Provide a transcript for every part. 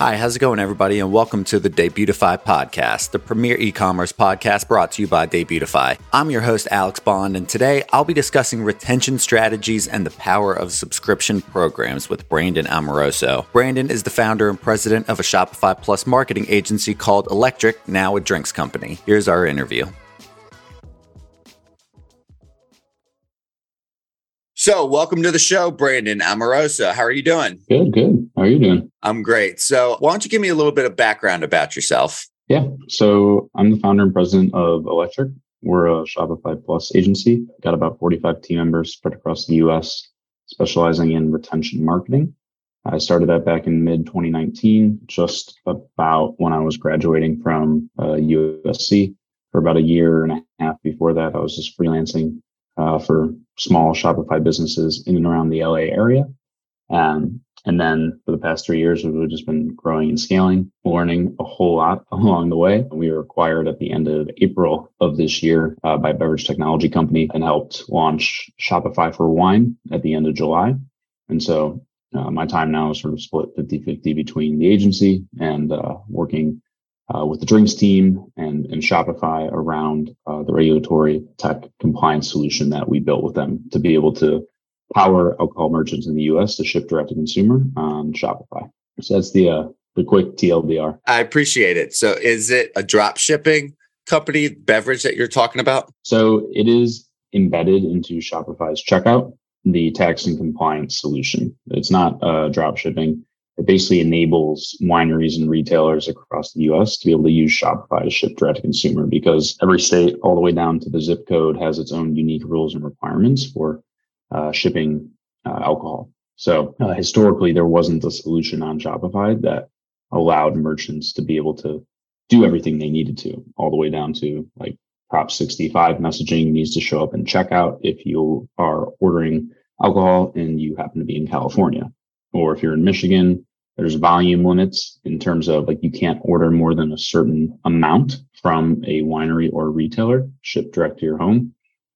Hi, how's it going, everybody? And welcome to the Debutify podcast, the premier e commerce podcast brought to you by Debutify. I'm your host, Alex Bond, and today I'll be discussing retention strategies and the power of subscription programs with Brandon Amoroso. Brandon is the founder and president of a Shopify Plus marketing agency called Electric, now a drinks company. Here's our interview. So, welcome to the show, Brandon Amoroso. How are you doing? Good, good. How are you doing? I'm great. So, why don't you give me a little bit of background about yourself? Yeah. So, I'm the founder and president of Electric. We're a Shopify Plus agency. Got about 45 team members spread across the US, specializing in retention marketing. I started that back in mid 2019, just about when I was graduating from uh, USC. For about a year and a half before that, I was just freelancing uh, for small Shopify businesses in and around the LA area. Um, and then for the past three years, we've just been growing and scaling, learning a whole lot along the way. We were acquired at the end of April of this year uh, by beverage technology company and helped launch Shopify for wine at the end of July. And so uh, my time now is sort of split 50 50 between the agency and uh, working uh, with the drinks team and, and Shopify around uh, the regulatory tech compliance solution that we built with them to be able to power alcohol merchants in the US to ship direct to consumer on Shopify. So that's the uh, the quick TLDR. I appreciate it. So is it a drop shipping company beverage that you're talking about? So it is embedded into Shopify's checkout, the tax and compliance solution. It's not uh, drop shipping. It basically enables wineries and retailers across the US to be able to use Shopify to ship direct to consumer because every state, all the way down to the zip code, has its own unique rules and requirements for uh, shipping uh, alcohol. So uh, historically, there wasn't a solution on Shopify that allowed merchants to be able to do everything they needed to, all the way down to like Prop 65 messaging needs to show up in checkout if you are ordering alcohol and you happen to be in California. Or if you're in Michigan, there's volume limits in terms of like you can't order more than a certain amount from a winery or retailer shipped direct to your home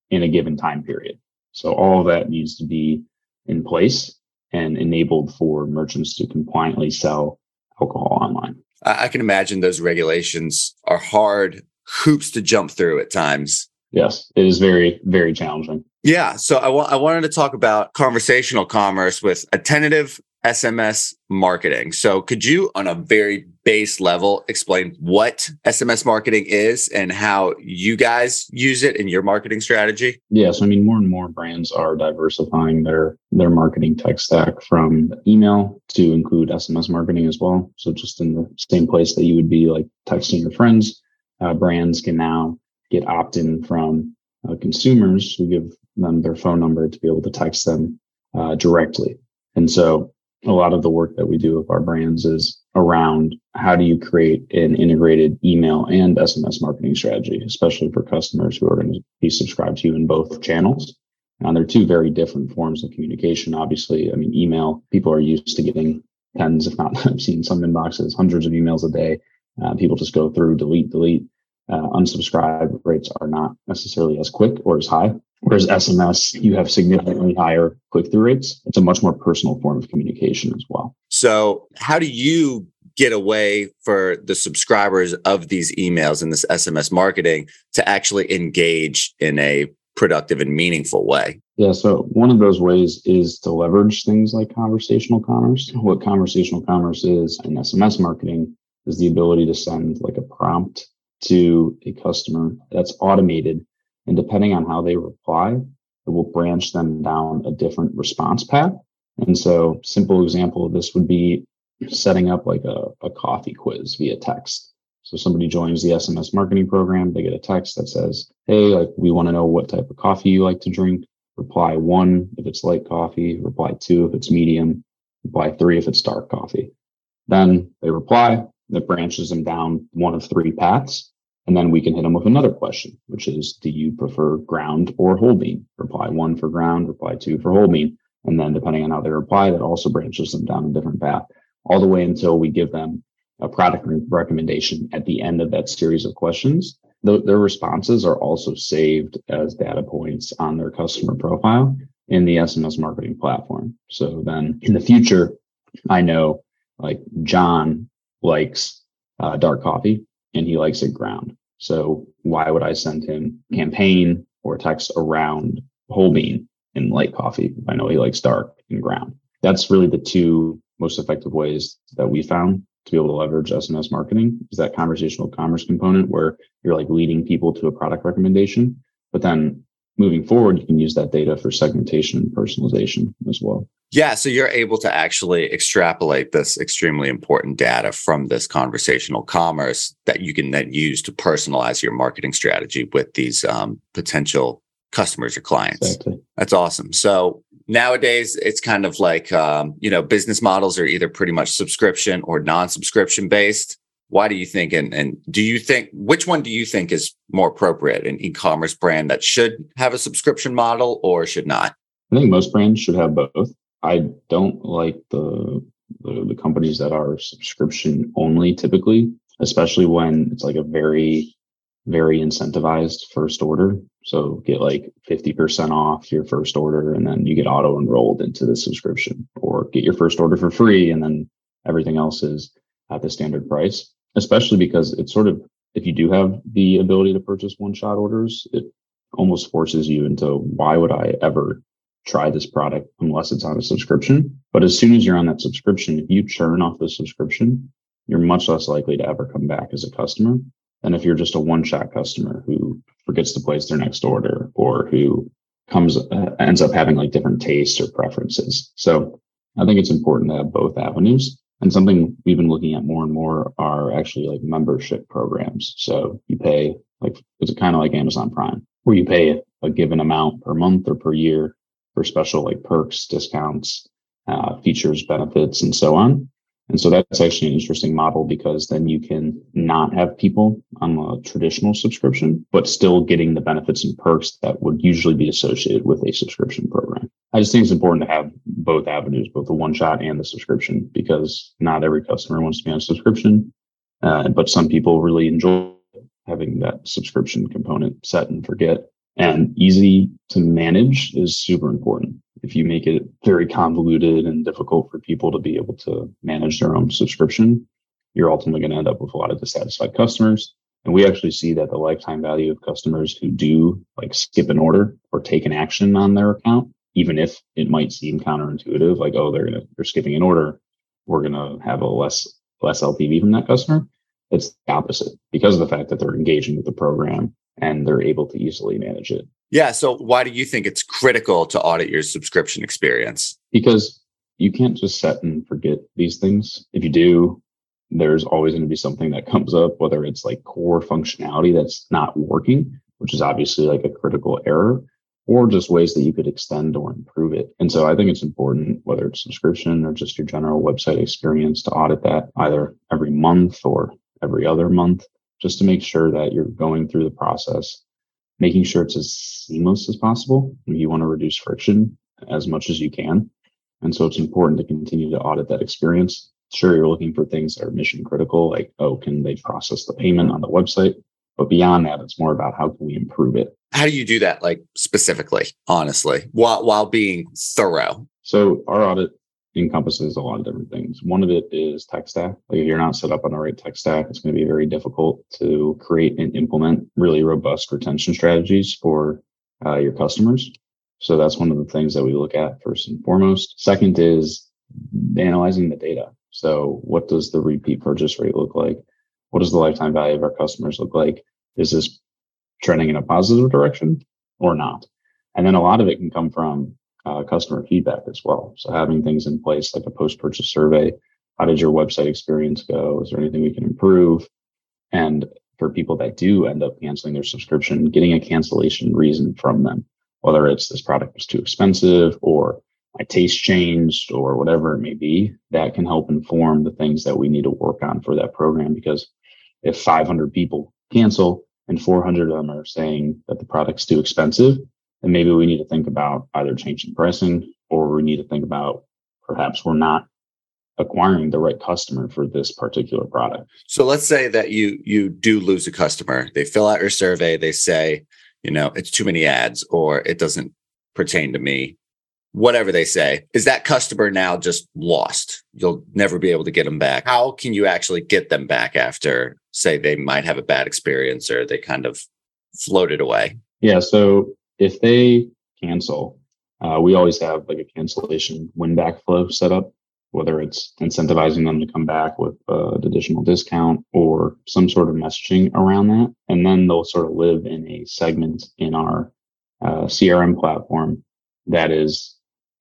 in a given time period. So all of that needs to be in place and enabled for merchants to compliantly sell alcohol online. I can imagine those regulations are hard hoops to jump through at times. Yes, it is very, very challenging. Yeah. So I, wa- I wanted to talk about conversational commerce with Attentive SMS marketing. So, could you, on a very base level, explain what SMS marketing is and how you guys use it in your marketing strategy? Yes, I mean more and more brands are diversifying their their marketing tech stack from email to include SMS marketing as well. So, just in the same place that you would be like texting your friends, uh, brands can now get opt in from uh, consumers who give them their phone number to be able to text them uh, directly. And so a lot of the work that we do with our brands is around how do you create an integrated email and SMS marketing strategy, especially for customers who are going to be subscribed to you in both channels. And they're two very different forms of communication. Obviously, I mean, email, people are used to getting tens, if not, I've seen some inboxes, hundreds of emails a day. Uh, people just go through, delete, delete. Uh, unsubscribe rates are not necessarily as quick or as high. Whereas SMS, you have significantly higher click through rates. It's a much more personal form of communication as well. So, how do you get away for the subscribers of these emails and this SMS marketing to actually engage in a productive and meaningful way? Yeah, so one of those ways is to leverage things like conversational commerce. What conversational commerce is in SMS marketing is the ability to send like a prompt to a customer that's automated and depending on how they reply, it will branch them down a different response path. And so simple example of this would be setting up like a, a coffee quiz via text. So somebody joins the SMS marketing program, they get a text that says, Hey, like we want to know what type of coffee you like to drink. Reply one if it's light coffee, reply two if it's medium, reply three if it's dark coffee. Then they reply, that branches them down one of three paths. And then we can hit them with another question, which is, do you prefer ground or whole bean? Reply one for ground, reply two for whole bean. And then depending on how they reply, that also branches them down a different path all the way until we give them a product recommendation at the end of that series of questions. their responses are also saved as data points on their customer profile in the SMS marketing platform. So then in the future, I know like John likes uh, dark coffee and he likes it ground. So why would I send him campaign or text around whole bean and light coffee? I know he likes dark and ground. That's really the two most effective ways that we found to be able to leverage SMS marketing is that conversational commerce component where you're like leading people to a product recommendation. But then moving forward, you can use that data for segmentation and personalization as well. Yeah. So you're able to actually extrapolate this extremely important data from this conversational commerce that you can then use to personalize your marketing strategy with these um, potential customers or clients. Exactly. That's awesome. So nowadays it's kind of like, um, you know, business models are either pretty much subscription or non subscription based. Why do you think, and, and do you think, which one do you think is more appropriate? An e commerce brand that should have a subscription model or should not? I think most brands should have both. I don't like the, the, the companies that are subscription only typically, especially when it's like a very, very incentivized first order. So get like 50% off your first order and then you get auto enrolled into the subscription or get your first order for free and then everything else is at the standard price especially because it's sort of if you do have the ability to purchase one shot orders, it almost forces you into why would I ever try this product unless it's on a subscription? But as soon as you're on that subscription, if you churn off the subscription, you're much less likely to ever come back as a customer than if you're just a one shot customer who forgets to place their next order or who comes uh, ends up having like different tastes or preferences. So I think it's important to have both avenues. And something we've been looking at more and more are actually like membership programs. So you pay like, it's kind of like Amazon Prime, where you pay a given amount per month or per year for special like perks, discounts, uh, features, benefits, and so on. And so that's actually an interesting model because then you can not have people on a traditional subscription, but still getting the benefits and perks that would usually be associated with a subscription program. I just think it's important to have both avenues, both the one shot and the subscription, because not every customer wants to be on a subscription. Uh, but some people really enjoy having that subscription component set and forget. And easy to manage is super important. If you make it very convoluted and difficult for people to be able to manage their own subscription, you're ultimately going to end up with a lot of dissatisfied customers. And we actually see that the lifetime value of customers who do like skip an order or take an action on their account even if it might seem counterintuitive, like, oh, they're gonna they're skipping an order, we're gonna have a less less LTV from that customer. It's the opposite because of the fact that they're engaging with the program and they're able to easily manage it. Yeah. So why do you think it's critical to audit your subscription experience? Because you can't just set and forget these things. If you do, there's always going to be something that comes up, whether it's like core functionality that's not working, which is obviously like a critical error, or just ways that you could extend or improve it. And so I think it's important, whether it's subscription or just your general website experience, to audit that either every month or every other month, just to make sure that you're going through the process, making sure it's as seamless as possible. You want to reduce friction as much as you can. And so it's important to continue to audit that experience. Sure, you're looking for things that are mission critical, like, oh, can they process the payment on the website? But beyond that, it's more about how can we improve it how do you do that like specifically honestly while while being thorough so our audit encompasses a lot of different things. One of it is tech stack. Like if you're not set up on the right tech stack it's going to be very difficult to create and implement really robust retention strategies for uh, your customers. So that's one of the things that we look at first and foremost. Second is analyzing the data. So what does the repeat purchase rate look like? What does the lifetime value of our customers look like? Is this trending in a positive direction or not. And then a lot of it can come from uh, customer feedback as well. So having things in place like a post purchase survey. How did your website experience go? Is there anything we can improve? And for people that do end up canceling their subscription, getting a cancellation reason from them, whether it's this product was too expensive or my taste changed or whatever it may be, that can help inform the things that we need to work on for that program. Because if 500 people cancel, and 400 of them are saying that the product's too expensive, then maybe we need to think about either changing pricing or we need to think about perhaps we're not acquiring the right customer for this particular product. So let's say that you you do lose a customer. They fill out your survey, they say, you know, it's too many ads or it doesn't pertain to me. whatever they say, is that customer now just lost? You'll never be able to get them back. How can you actually get them back after, say, they might have a bad experience or they kind of floated away? Yeah. So if they cancel, uh, we always have like a cancellation win back flow set up, whether it's incentivizing them to come back with uh, an additional discount or some sort of messaging around that. And then they'll sort of live in a segment in our uh, CRM platform that is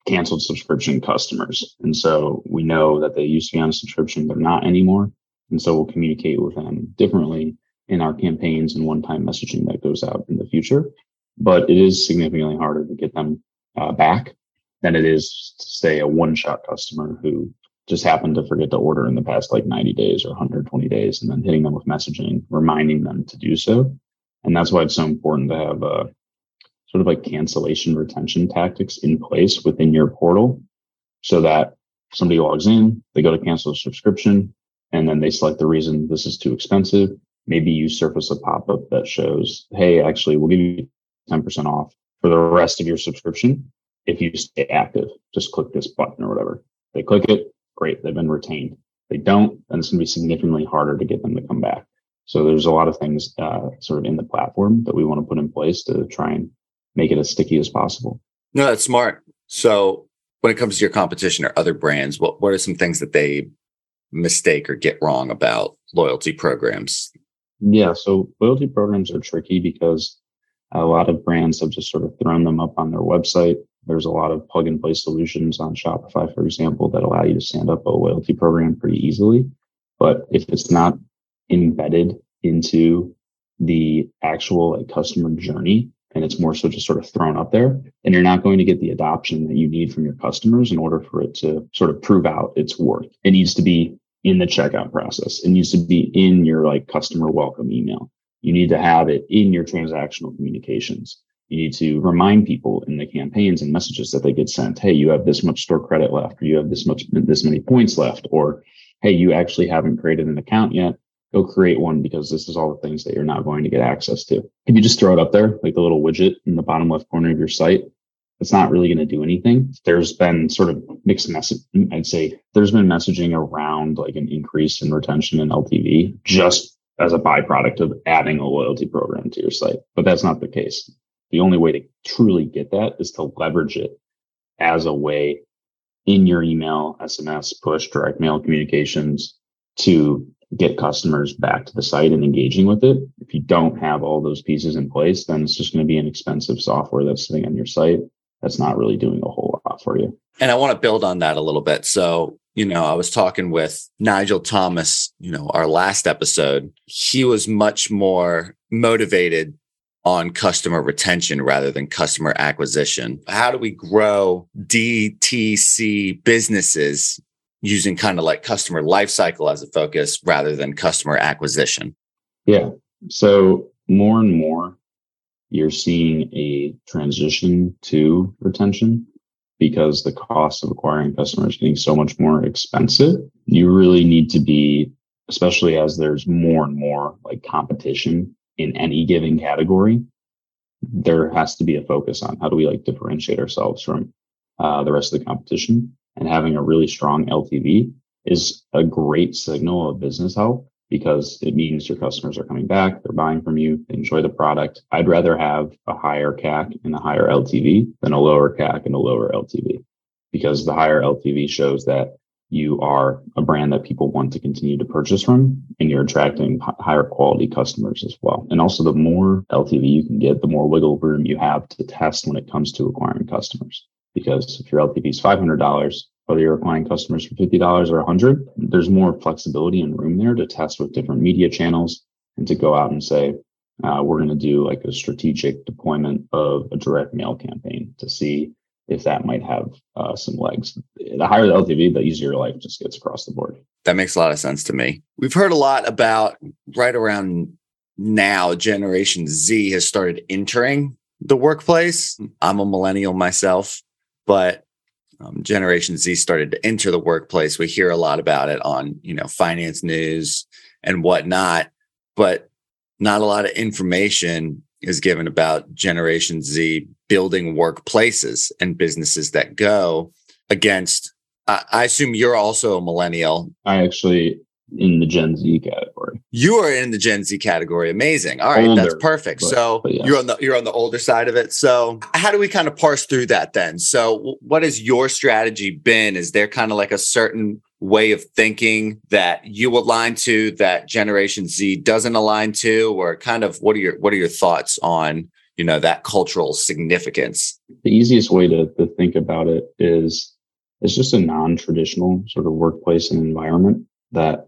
canceled subscription customers. And so we know that they used to be on a subscription, they're not anymore. And so we'll communicate with them differently in our campaigns and one time messaging that goes out in the future. But it is significantly harder to get them uh, back than it is to say a one shot customer who just happened to forget to order in the past like 90 days or 120 days and then hitting them with messaging, reminding them to do so. And that's why it's so important to have a sort of like cancellation retention tactics in place within your portal so that somebody logs in, they go to cancel a subscription, and then they select the reason this is too expensive. Maybe you surface a pop up that shows, hey, actually, we'll give you 10% off for the rest of your subscription if you stay active. Just click this button or whatever. They click it, great, they've been retained. They don't, then it's going to be significantly harder to get them to come back. So there's a lot of things uh, sort of in the platform that we want to put in place to try and make it as sticky as possible. No, that's smart. So when it comes to your competition or other brands, what, what are some things that they mistake or get wrong about loyalty programs? Yeah, so loyalty programs are tricky because a lot of brands have just sort of thrown them up on their website. There's a lot of plug and play solutions on Shopify, for example, that allow you to stand up a loyalty program pretty easily. But if it's not embedded into the actual like, customer journey, and it's more so just sort of thrown up there and you're not going to get the adoption that you need from your customers in order for it to sort of prove out its worth it needs to be in the checkout process it needs to be in your like customer welcome email you need to have it in your transactional communications you need to remind people in the campaigns and messages that they get sent hey you have this much store credit left or you have this much this many points left or hey you actually haven't created an account yet go create one because this is all the things that you're not going to get access to. If you just throw it up there, like the little widget in the bottom left corner of your site, it's not really going to do anything. There's been sort of mixed message. I'd say there's been messaging around like an increase in retention and LTV just as a byproduct of adding a loyalty program to your site. But that's not the case. The only way to truly get that is to leverage it as a way in your email, SMS, push, direct mail communications to get customers back to the site and engaging with it. If you don't have all those pieces in place, then it's just going to be an expensive software that's sitting on your site that's not really doing a whole lot for you. And I want to build on that a little bit. So, you know, I was talking with Nigel Thomas, you know, our last episode. He was much more motivated on customer retention rather than customer acquisition. How do we grow DTC businesses using kind of like customer lifecycle as a focus rather than customer acquisition? Yeah. So more and more you're seeing a transition to retention because the cost of acquiring customers getting so much more expensive. You really need to be, especially as there's more and more like competition in any given category, there has to be a focus on how do we like differentiate ourselves from uh, the rest of the competition and having a really strong LTV is a great signal of business health because it means your customers are coming back, they're buying from you, they enjoy the product. I'd rather have a higher CAC and a higher LTV than a lower CAC and a lower LTV because the higher LTV shows that you are a brand that people want to continue to purchase from and you're attracting higher quality customers as well. And also the more LTV you can get, the more wiggle room you have to test when it comes to acquiring customers. Because if your LTV is $500, whether you're acquiring customers for $50 or 100 there's more flexibility and room there to test with different media channels and to go out and say, uh, we're going to do like a strategic deployment of a direct mail campaign to see if that might have uh, some legs. The higher the LTV, the easier life just gets across the board. That makes a lot of sense to me. We've heard a lot about right around now, Generation Z has started entering the workplace. I'm a millennial myself but um, Generation Z started to enter the workplace. We hear a lot about it on, you know, finance news and whatnot, but not a lot of information is given about Generation Z building workplaces and businesses that go against. I, I assume you're also a millennial. I actually in the Gen Z category. You are in the Gen Z category. Amazing. All right, older, that's perfect. But, so but you're on the you're on the older side of it. So how do we kind of parse through that then? So what has your strategy been? Is there kind of like a certain way of thinking that you align to that Generation Z doesn't align to, or kind of what are your what are your thoughts on you know that cultural significance? The easiest way to, to think about it is it's just a non-traditional sort of workplace and environment that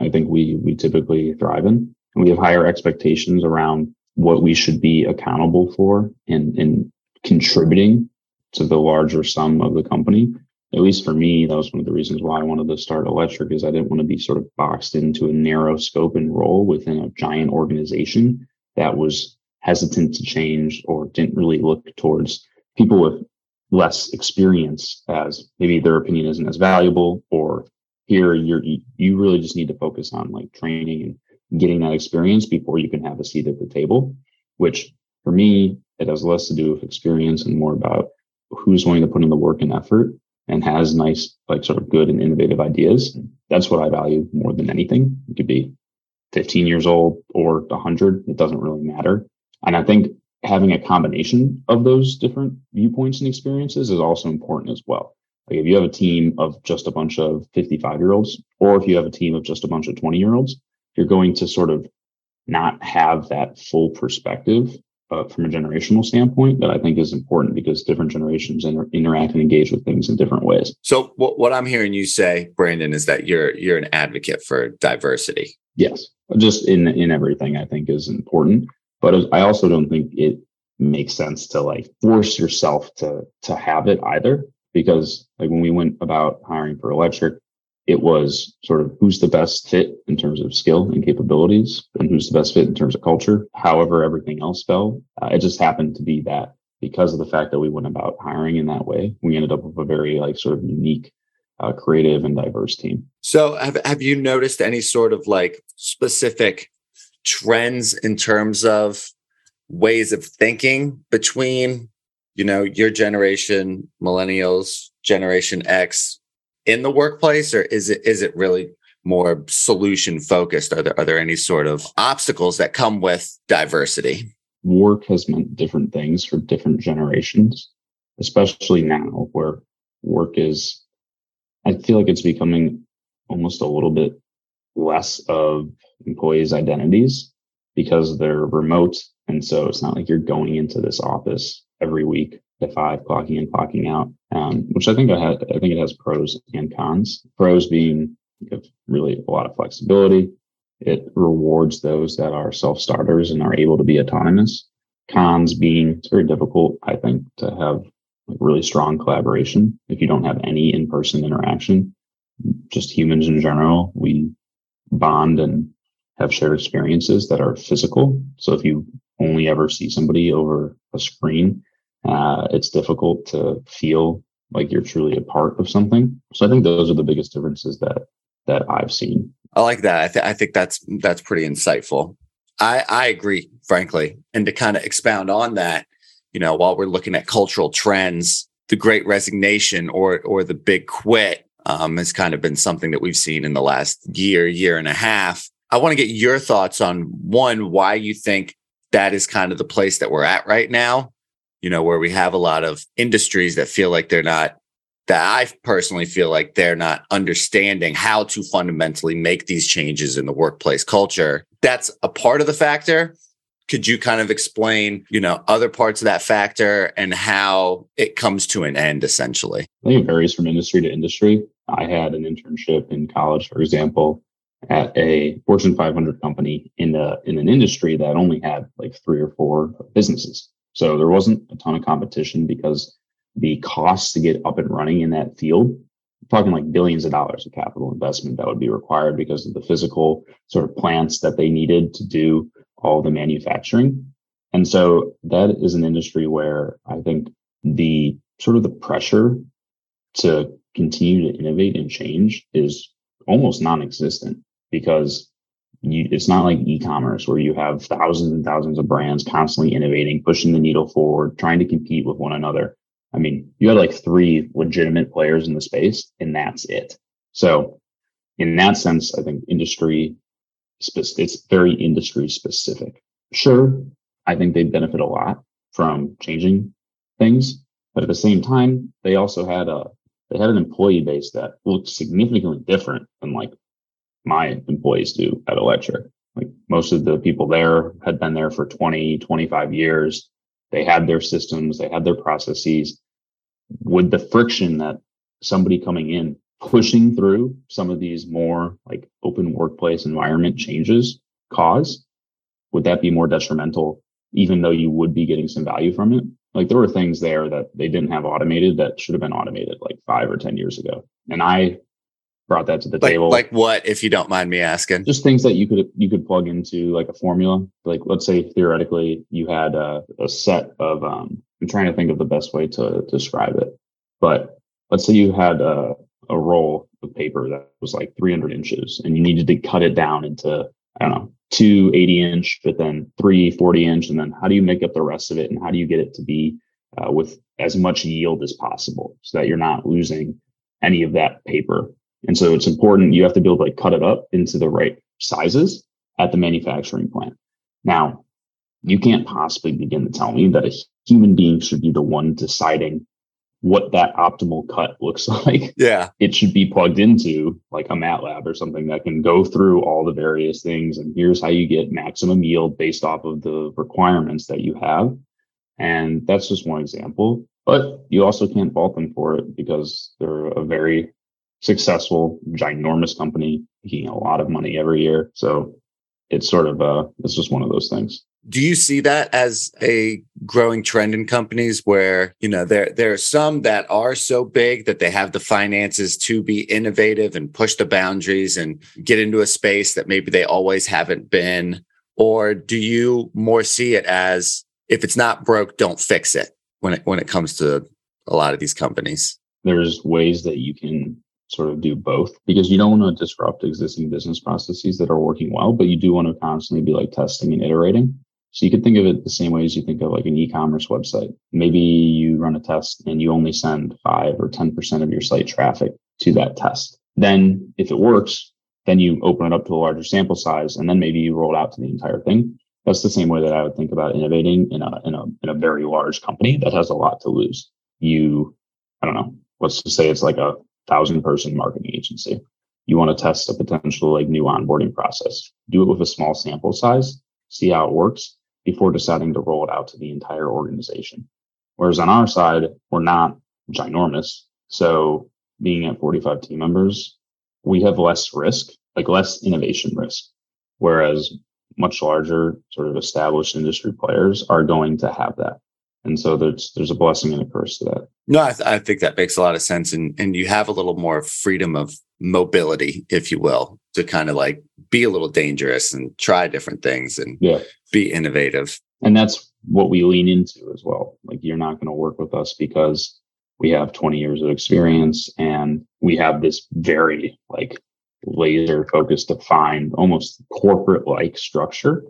I think we we typically thrive in. And we have higher expectations around what we should be accountable for and, and contributing to the larger sum of the company. At least for me, that was one of the reasons why I wanted to start Electric is I didn't want to be sort of boxed into a narrow scope and role within a giant organization that was hesitant to change or didn't really look towards people with less experience as maybe their opinion isn't as valuable here you're you really just need to focus on like training and getting that experience before you can have a seat at the table which for me it has less to do with experience and more about who's willing to put in the work and effort and has nice like sort of good and innovative ideas. That's what i value more than anything. It could be 15 years old or 100 it doesn't really matter. And i think having a combination of those different viewpoints and experiences is also important as well like if you have a team of just a bunch of 55 year olds, or if you have a team of just a bunch of 20 year olds, you're going to sort of not have that full perspective uh, from a generational standpoint that I think is important because different generations inter- interact and engage with things in different ways. So what, what I'm hearing you say, Brandon, is that you're you're an advocate for diversity. Yes, just in in everything I think is important, but I also don't think it makes sense to like force yourself to to have it either because like when we went about hiring for electric, it was sort of who's the best fit in terms of skill and capabilities and who's the best fit in terms of culture. However, everything else fell. Uh, it just happened to be that because of the fact that we went about hiring in that way, we ended up with a very like sort of unique, uh, creative and diverse team. So have, have you noticed any sort of like specific trends in terms of ways of thinking between you know, your generation, millennials, generation X in the workplace, or is it is it really more solution focused? Are there are there any sort of obstacles that come with diversity? Work has meant different things for different generations, especially now where work is I feel like it's becoming almost a little bit less of employees' identities because they're remote. And so it's not like you're going into this office every week at five, clocking in, clocking out, um, which I think I, had, I think it has pros and cons. Pros being you have really a lot of flexibility. It rewards those that are self starters and are able to be autonomous. Cons being it's very difficult, I think, to have like really strong collaboration if you don't have any in person interaction. Just humans in general, we bond and have shared experiences that are physical. So if you only ever see somebody over a screen, uh, it's difficult to feel like you're truly a part of something. So I think those are the biggest differences that that I've seen. I like that. I, th- I think that's that's pretty insightful. I I agree, frankly. And to kind of expound on that, you know, while we're looking at cultural trends, the Great Resignation or or the Big Quit um, has kind of been something that we've seen in the last year, year and a half. I want to get your thoughts on one, why you think that is kind of the place that we're at right now, you know, where we have a lot of industries that feel like they're not, that I personally feel like they're not understanding how to fundamentally make these changes in the workplace culture. That's a part of the factor. Could you kind of explain, you know, other parts of that factor and how it comes to an end essentially? I think it varies from industry to industry. I had an internship in college, for example, at a Fortune 500 company in a in an industry that only had like three or four businesses. So there wasn't a ton of competition because the costs to get up and running in that field, talking like billions of dollars of capital investment that would be required because of the physical sort of plants that they needed to do all the manufacturing. And so that is an industry where I think the sort of the pressure to continue to innovate and change is almost non-existent because you, it's not like e-commerce where you have thousands and thousands of brands constantly innovating, pushing the needle forward, trying to compete with one another. I mean, you had like three legitimate players in the space, and that's it. So, in that sense, I think industry, it's very industry specific. Sure, I think they benefit a lot from changing things, but at the same time, they also had a they had an employee base that looked significantly different than like my employees do at Electric. Like most of the people there had been there for 20, 25 years. They had their systems, they had their processes. Would the friction that somebody coming in pushing through some of these more like open workplace environment changes cause? Would that be more detrimental, even though you would be getting some value from it? Like there were things there that they didn't have automated that should have been automated like five or 10 years ago. And I brought that to the like, table. Like what, if you don't mind me asking? Just things that you could you could plug into like a formula. Like let's say theoretically you had a, a set of um, I'm trying to think of the best way to, describe it, but let's say you had a, a roll of paper that was like 300 inches and you needed to cut it down into I don't know two 80 inch, but then three 40 inch, and then how do you make up the rest of it and how do you get it to be uh, with as much yield as possible so that you're not losing any of that paper and so it's important you have to be able to like cut it up into the right sizes at the manufacturing plant. Now, you can't possibly begin to tell me that a human being should be the one deciding what that optimal cut looks like. Yeah. It should be plugged into like a MATLAB or something that can go through all the various things. And here's how you get maximum yield based off of the requirements that you have. And that's just one example. But you also can't fault them for it because they're a very successful, ginormous company, making a lot of money every year. So it's sort of uh it's just one of those things. Do you see that as a growing trend in companies where, you know, there there are some that are so big that they have the finances to be innovative and push the boundaries and get into a space that maybe they always haven't been? Or do you more see it as if it's not broke, don't fix it when it when it comes to a lot of these companies? There's ways that you can sort of do both because you don't want to disrupt existing business processes that are working well, but you do want to constantly be like testing and iterating. So you could think of it the same way as you think of like an e-commerce website. Maybe you run a test and you only send five or 10% of your site traffic to that test. Then if it works, then you open it up to a larger sample size and then maybe you roll it out to the entire thing. That's the same way that I would think about innovating in a, in a, in a very large company that has a lot to lose. You, I don't know, let's just say it's like a thousand person marketing agency. You want to test a potential like new onboarding process. Do it with a small sample size, see how it works before deciding to roll it out to the entire organization. Whereas on our side, we're not ginormous. So being at 45 team members, we have less risk, like less innovation risk. Whereas much larger sort of established industry players are going to have that. And so there's there's a blessing and a curse to that. No, I, th- I think that makes a lot of sense, and and you have a little more freedom of mobility, if you will, to kind of like be a little dangerous and try different things and yeah. be innovative. And that's what we lean into as well. Like you're not going to work with us because we have 20 years of experience and we have this very like laser focused defined almost corporate like structure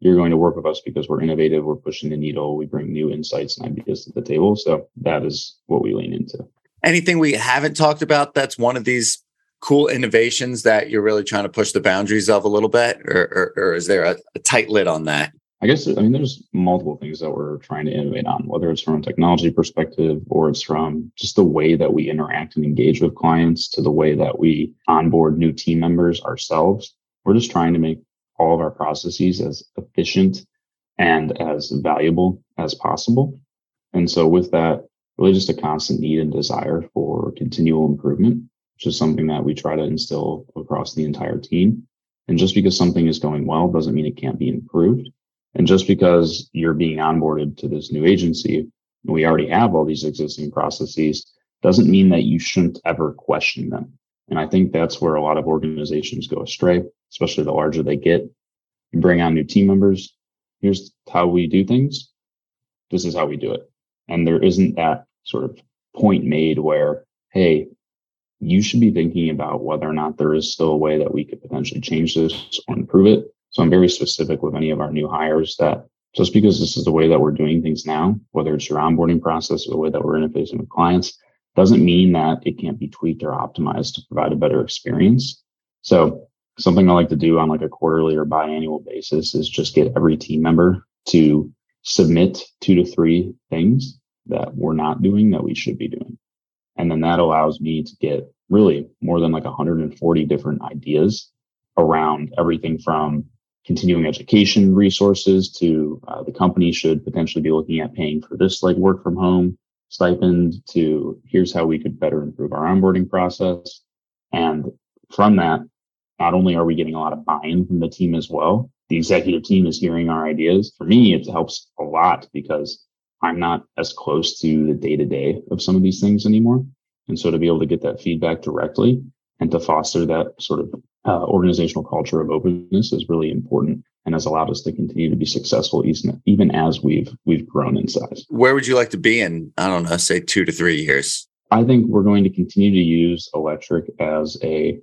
you're going to work with us because we're innovative, we're pushing the needle, we bring new insights and ideas to the table. So that is what we lean into. Anything we haven't talked about that's one of these cool innovations that you're really trying to push the boundaries of a little bit, or, or, or is there a, a tight lid on that? I guess I mean there's multiple things that we're trying to innovate on, whether it's from a technology perspective or it's from just the way that we interact and engage with clients to the way that we onboard new team members ourselves. We're just trying to make all of our processes as efficient and as valuable as possible. And so with that, really just a constant need and desire for continual improvement, which is something that we try to instill across the entire team. And just because something is going well doesn't mean it can't be improved. And just because you're being onboarded to this new agency, we already have all these existing processes, doesn't mean that you shouldn't ever question them. And I think that's where a lot of organizations go astray, especially the larger they get. You bring on new team members. Here's how we do things. This is how we do it. And there isn't that sort of point made where, hey, you should be thinking about whether or not there is still a way that we could potentially change this or improve it. So I'm very specific with any of our new hires that just because this is the way that we're doing things now, whether it's your onboarding process or the way that we're interfacing with clients, doesn't mean that it can't be tweaked or optimized to provide a better experience. So something I like to do on like a quarterly or biannual basis is just get every team member to submit two to three things that we're not doing that we should be doing. And then that allows me to get really more than like 140 different ideas around everything from continuing education resources to uh, the company should potentially be looking at paying for this like work from home stipend to here's how we could better improve our onboarding process. And from that, not only are we getting a lot of buy-in from the team as well, the executive team is hearing our ideas. For me, it helps a lot because I'm not as close to the day to day of some of these things anymore. And so to be able to get that feedback directly and to foster that sort of uh, organizational culture of openness is really important and has allowed us to continue to be successful even, even as we've we've grown in size. Where would you like to be in I don't know, say 2 to 3 years? I think we're going to continue to use electric as a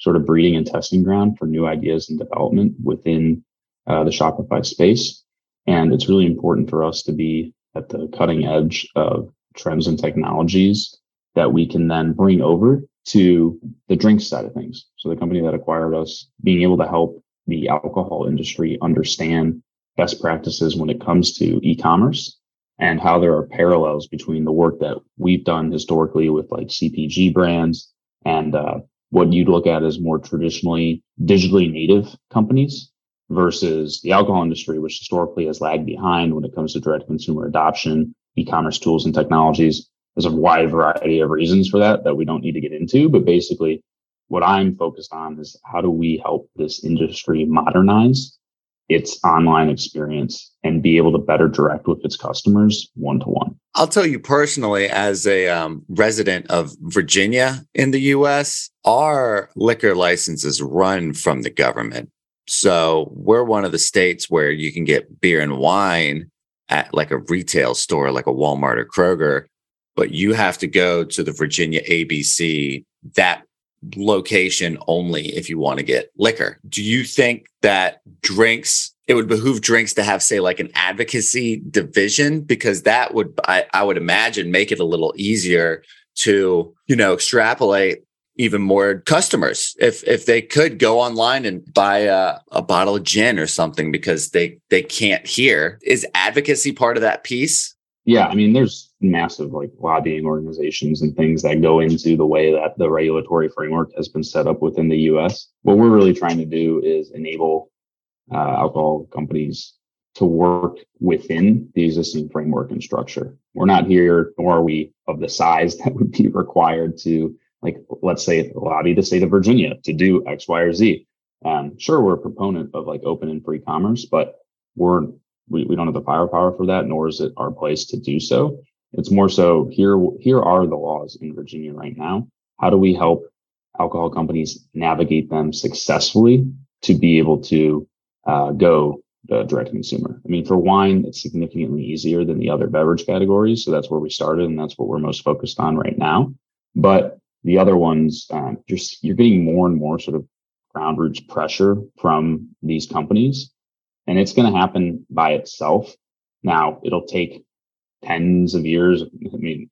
sort of breeding and testing ground for new ideas and development within uh, the Shopify space. And it's really important for us to be at the cutting edge of trends and technologies that we can then bring over to the drinks side of things. So the company that acquired us being able to help the alcohol industry understand best practices when it comes to e-commerce and how there are parallels between the work that we've done historically with like CPG brands and uh, what you'd look at as more traditionally digitally native companies versus the alcohol industry, which historically has lagged behind when it comes to direct consumer adoption, e-commerce tools and technologies. There's a wide variety of reasons for that that we don't need to get into, but basically what I'm focused on is how do we help this industry modernize its online experience and be able to better direct with its customers one to one. I'll tell you personally, as a um, resident of Virginia in the US, our liquor licenses run from the government. So we're one of the states where you can get beer and wine at like a retail store, like a Walmart or Kroger, but you have to go to the Virginia ABC, that location only if you want to get liquor. Do you think that drinks, it would behoove drinks to have, say, like an advocacy division? Because that would, I, I would imagine, make it a little easier to, you know, extrapolate even more customers if if they could go online and buy a, a bottle of gin or something because they they can't hear is advocacy part of that piece yeah, I mean, there's massive like lobbying organizations and things that go into the way that the regulatory framework has been set up within the US. What we're really trying to do is enable uh, alcohol companies to work within the existing framework and structure. We're not here, nor are we of the size that would be required to, like, let's say, lobby the state of Virginia to do X, Y, or Z. Um, sure, we're a proponent of like open and free commerce, but we're we, we don't have the firepower for that, nor is it our place to do so. It's more so here, here are the laws in Virginia right now. How do we help alcohol companies navigate them successfully to be able to uh, go uh, direct consumer? I mean, for wine, it's significantly easier than the other beverage categories. So that's where we started and that's what we're most focused on right now. But the other ones, um, just you're getting more and more sort of ground roots pressure from these companies and it's going to happen by itself. Now, it'll take tens of years. I mean,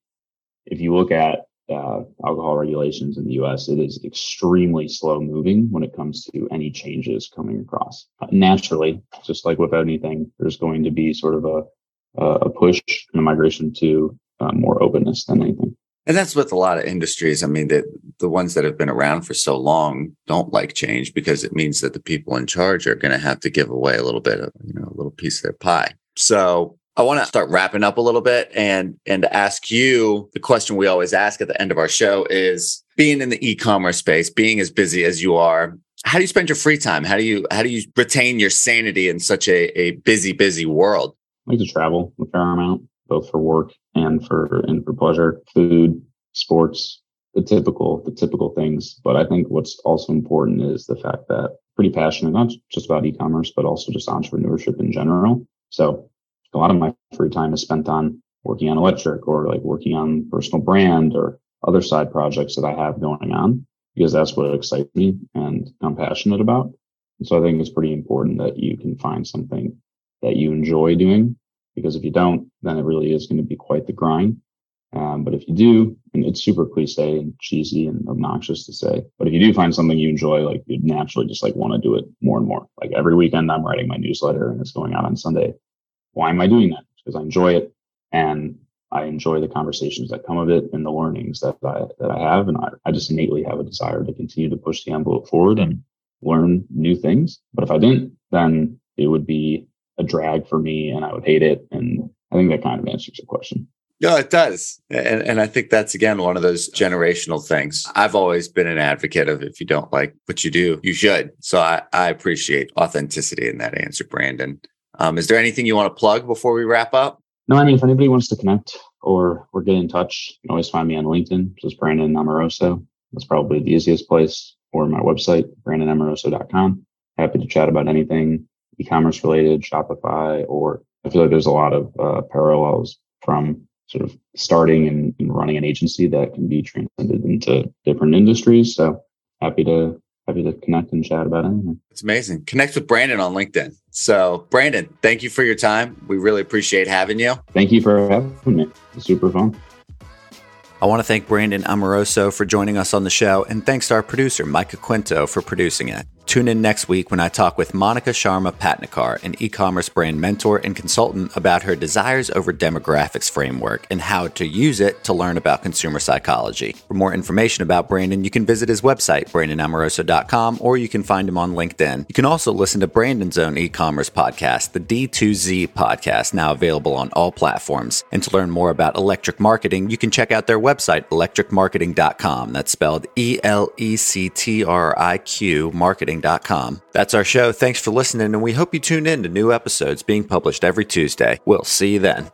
if you look at uh, alcohol regulations in the US, it is extremely slow moving when it comes to any changes coming across. Uh, naturally, just like with anything, there's going to be sort of a, a push and a migration to uh, more openness than anything. And that's with a lot of industries. I mean, the, the ones that have been around for so long don't like change because it means that the people in charge are going to have to give away a little bit of, you know, a little piece of their pie. So I want to start wrapping up a little bit and, and ask you the question we always ask at the end of our show is being in the e-commerce space, being as busy as you are, how do you spend your free time? How do you, how do you retain your sanity in such a, a busy, busy world? I like to travel a fair amount both for work and for and for pleasure, food, sports, the typical the typical things. But I think what's also important is the fact that pretty passionate not just about e-commerce but also just entrepreneurship in general. So a lot of my free time is spent on working on electric or like working on personal brand or other side projects that I have going on because that's what excites me and I'm passionate about. And so I think it's pretty important that you can find something that you enjoy doing because if you don't, then it really is going to be quite the grind. Um, but if you do, and it's super cliche and cheesy and obnoxious to say, but if you do find something you enjoy, like you'd naturally just like want to do it more and more. Like every weekend, I'm writing my newsletter and it's going out on Sunday. Why am I doing that? Because I enjoy it and I enjoy the conversations that come of it and the learnings that I that I have, and I, I just innately have a desire to continue to push the envelope forward and learn new things. But if I didn't, then it would be a drag for me, and I would hate it. And I think that kind of answers your question. No, it does. And, and I think that's again one of those generational things. I've always been an advocate of if you don't like what you do, you should. So I, I appreciate authenticity in that answer, Brandon. Um, is there anything you want to plug before we wrap up? No, I mean, if anybody wants to connect or or get in touch, you can always find me on LinkedIn, just Brandon Amoroso. That's probably the easiest place, or my website, brandonamoroso.com. Happy to chat about anything e-commerce related, Shopify, or I feel like there's a lot of uh, parallels from sort of starting and, and running an agency that can be transcended into different industries. So happy to happy to connect and chat about anything. It's amazing. Connect with Brandon on LinkedIn. So, Brandon, thank you for your time. We really appreciate having you. Thank you for having me. super fun. I want to thank Brandon Amoroso for joining us on the show, and thanks to our producer, Micah Quinto, for producing it. Tune in next week when I talk with Monica Sharma Patnakar, an e commerce brand mentor and consultant, about her desires over demographics framework and how to use it to learn about consumer psychology. For more information about Brandon, you can visit his website, brandonamoroso.com, or you can find him on LinkedIn. You can also listen to Brandon's own e commerce podcast, the D2C podcast, now available on all platforms. And to learn more about Electriq marketing, you can check out their website, electriqmarketing.com. That's spelled E L E C T R I Q marketing marketing.com. That's our show. Thanks for listening, and we hope you tune in to new episodes being published every Tuesday. We'll see you then.